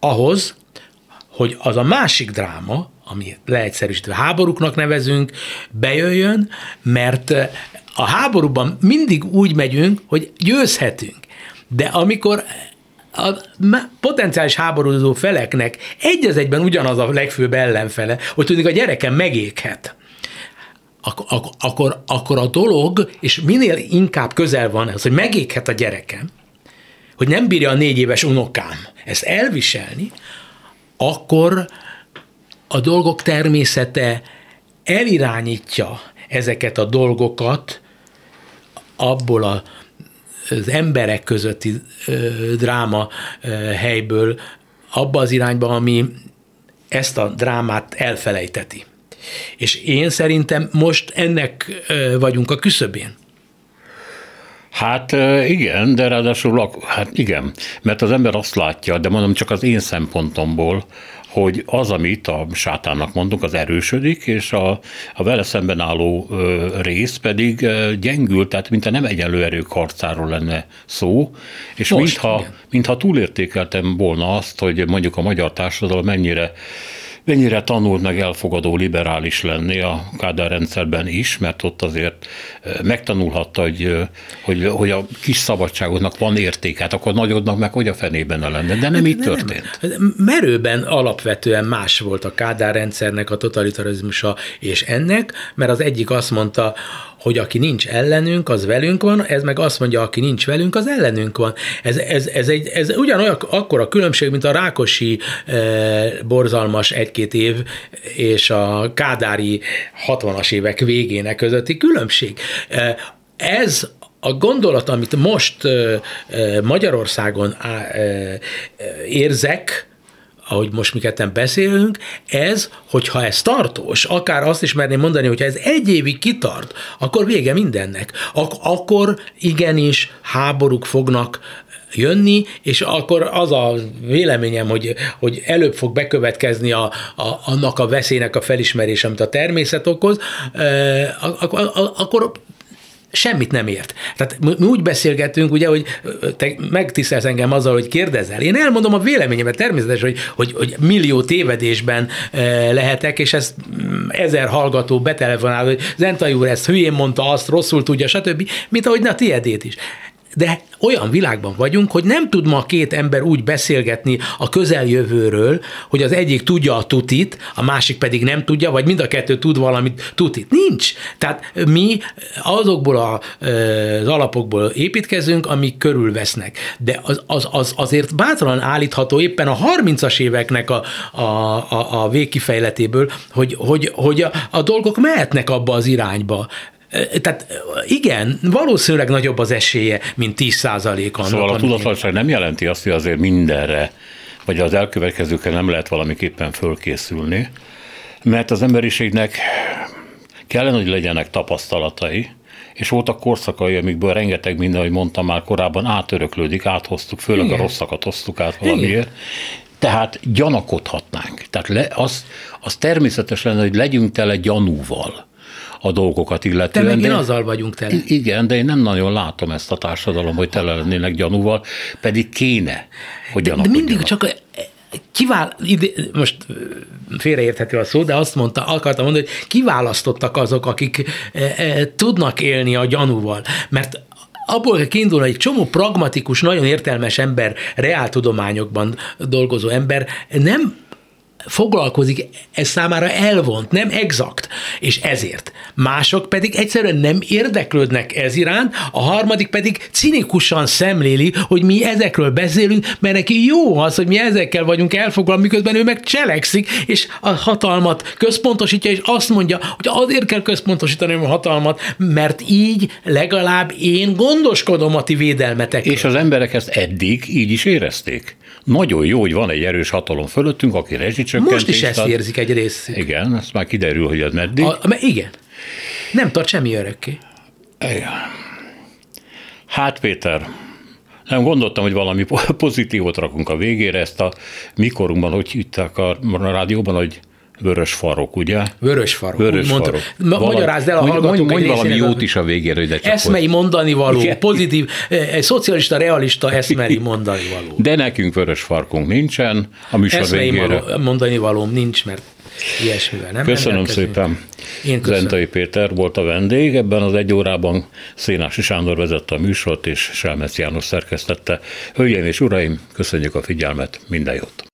ahhoz, hogy az a másik dráma, ami leegyszerűsítve háborúknak nevezünk, bejöjjön, mert a háborúban mindig úgy megyünk, hogy győzhetünk. De amikor a potenciális háborúzó feleknek egy az egyben ugyanaz a legfőbb ellenfele, hogy tudjuk, a gyerekem megéghet, akkor, akkor, akkor a dolog, és minél inkább közel van ez, hogy megéghet a gyerekem, hogy nem bírja a négy éves unokám ezt elviselni, akkor a dolgok természete elirányítja ezeket a dolgokat abból a, az emberek közötti dráma helyből abba az irányba, ami ezt a drámát elfelejteti. És én szerintem most ennek vagyunk a küszöbén. Hát igen, de ráadásul hát igen, mert az ember azt látja, de mondom csak az én szempontomból, hogy az, amit a sátának mondunk, az erősödik, és a, a vele szemben álló rész pedig gyengül, tehát mintha nem egyenlő erők harcáról lenne szó, és Most, mintha, mintha túlértékeltem volna azt, hogy mondjuk a magyar társadalom mennyire mennyire tanult meg elfogadó liberális lenni a Kádár rendszerben is, mert ott azért megtanulhatta, hogy, hogy, hogy a kis szabadságoknak van értéke, hát akkor nagyodnak meg hogy a fenében ne lenne, de nem így történt. Nem. Merőben alapvetően más volt a Kádár rendszernek a totalitarizmusa és ennek, mert az egyik azt mondta, hogy aki nincs ellenünk, az velünk van, ez meg azt mondja, aki nincs velünk, az ellenünk van. Ez, ez, ez, egy, ez ugyanolyan akkor a különbség, mint a Rákosi e, borzalmas egy-két év és a Kádári 60-as évek végének közötti különbség. E, ez a gondolat, amit most e, Magyarországon érzek, ahogy most mi ketten beszélünk, ez, hogyha ez tartós, akár azt is merném mondani, hogyha ez egy évig kitart, akkor vége mindennek. Ak- akkor igenis háborúk fognak jönni, és akkor az a véleményem, hogy, hogy előbb fog bekövetkezni a, a, annak a veszélynek a felismerés, amit a természet okoz, eh, akkor, akkor semmit nem ért. Tehát mi úgy beszélgetünk, ugye, hogy te megtisztelsz engem azzal, hogy kérdezel. Én elmondom a véleményemet természetesen, hogy, hogy, hogy millió tévedésben lehetek, és ezt ezer hallgató betelefonál, hogy Zentai úr ezt hülyén mondta, azt rosszul tudja, stb., mint ahogy ne a tiédét is de olyan világban vagyunk, hogy nem tud ma két ember úgy beszélgetni a közeljövőről, hogy az egyik tudja a tutit, a másik pedig nem tudja, vagy mind a kettő tud valamit tutit. Nincs. Tehát mi azokból a, az alapokból építkezünk, amik körülvesznek. De az, az, az azért bátran állítható éppen a 30-as éveknek a, a, a, a végkifejletéből, hogy, hogy, hogy a, a dolgok mehetnek abba az irányba. Tehát igen, valószínűleg nagyobb az esélye, mint 10 százalék annak. Szóval a tudatlanság nem jelenti azt, hogy azért mindenre, vagy az elkövetkezőkre nem lehet valamiképpen fölkészülni, mert az emberiségnek kellene, hogy legyenek tapasztalatai, és voltak korszakai, amikből rengeteg minden, ahogy mondtam már korábban, átöröklődik, áthoztuk, főleg Igen. a rosszakat hoztuk át valamiért. Igen. Tehát gyanakodhatnánk. Tehát le, az, az természetes lenne, hogy legyünk tele gyanúval a dolgokat illetően. Te meg én azzal vagyunk tele. Igen, de én nem nagyon látom ezt a társadalom, hogy tele lennének gyanúval, pedig kéne, hogy de, de mindig csak kivál, ide, most félreérthető a szó, de azt mondta, akartam mondani, hogy kiválasztottak azok, akik e, e, tudnak élni a gyanúval. Mert abból kell kiindulni, hogy egy csomó pragmatikus, nagyon értelmes ember, reáltudományokban dolgozó ember nem foglalkozik, ez számára elvont, nem exakt, és ezért. Mások pedig egyszerűen nem érdeklődnek ez iránt, a harmadik pedig cinikusan szemléli, hogy mi ezekről beszélünk, mert neki jó az, hogy mi ezekkel vagyunk elfoglalva, miközben ő meg cselekszik, és a hatalmat központosítja, és azt mondja, hogy azért kell központosítani a hatalmat, mert így legalább én gondoskodom a ti védelmetekről. És az emberek ezt eddig így is érezték. Nagyon jó, hogy van egy erős hatalom fölöttünk, aki rezsicsökkentést Most is ezt érzik egy rész. Igen, ezt már kiderül, hogy ez meddig. A, igen. Nem tart semmi örökké. Igen. Hát Péter, nem gondoltam, hogy valami pozitívot rakunk a végére, ezt a mikorunkban, hogy hitták a, a rádióban, hogy Vörös farok, ugye? Vörös farok. Vörös farok. Ma, magyarázd el a mondj, mondj, mondj valami jót is a végére, de csak Eszmei hogy... mondani való, Igen. pozitív, egy szocialista, realista eszmei mondani való. De nekünk vörös farkunk nincsen, a műsor eszmei végére. mondani valóm nincs, mert ilyesmivel nem Köszönöm szépen. Én köszönöm. Zentai Péter volt a vendég, ebben az egy órában Szénási Sándor vezette a műsort, és Selmec János szerkesztette. Hölgyeim és uraim, köszönjük a figyelmet, minden jót!